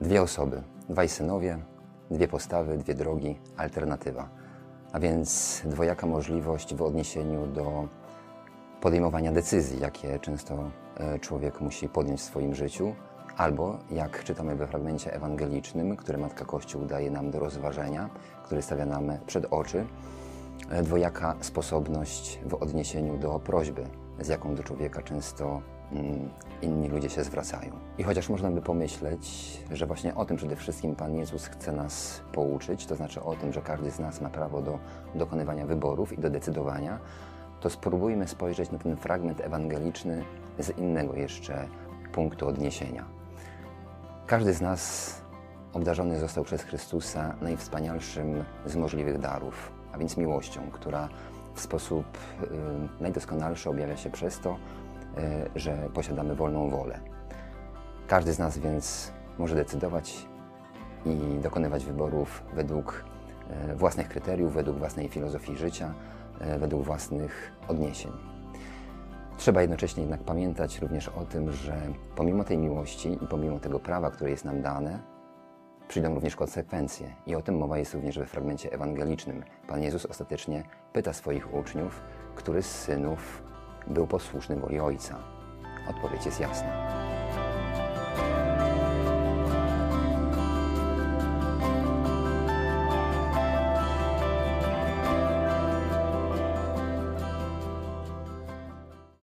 Dwie osoby, dwaj synowie, dwie postawy, dwie drogi, alternatywa. A więc dwojaka możliwość w odniesieniu do podejmowania decyzji, jakie często e, człowiek musi podjąć w swoim życiu, albo jak czytamy we fragmencie ewangelicznym, który Matka Kościół daje nam do rozważenia, który stawia nam przed oczy, e, dwojaka sposobność w odniesieniu do prośby, z jaką do człowieka często inni ludzie się zwracają. I chociaż można by pomyśleć, że właśnie o tym przede wszystkim Pan Jezus chce nas pouczyć, to znaczy o tym, że każdy z nas ma prawo do dokonywania wyborów i do decydowania, to spróbujmy spojrzeć na ten fragment ewangeliczny z innego jeszcze punktu odniesienia. Każdy z nas obdarzony został przez Chrystusa najwspanialszym z możliwych darów, a więc miłością, która w sposób y, najdoskonalszy objawia się przez to, że posiadamy wolną wolę. Każdy z nas więc może decydować i dokonywać wyborów według y, własnych kryteriów, według własnej filozofii życia, y, według własnych odniesień. Trzeba jednocześnie jednak pamiętać również o tym, że pomimo tej miłości i pomimo tego prawa, które jest nam dane, przyjdą również konsekwencje. I o tym mowa jest również we fragmencie ewangelicznym. Pan Jezus ostatecznie pyta swoich uczniów, który z synów był posłuszny woli Ojca. Odpowiedź jest jasna.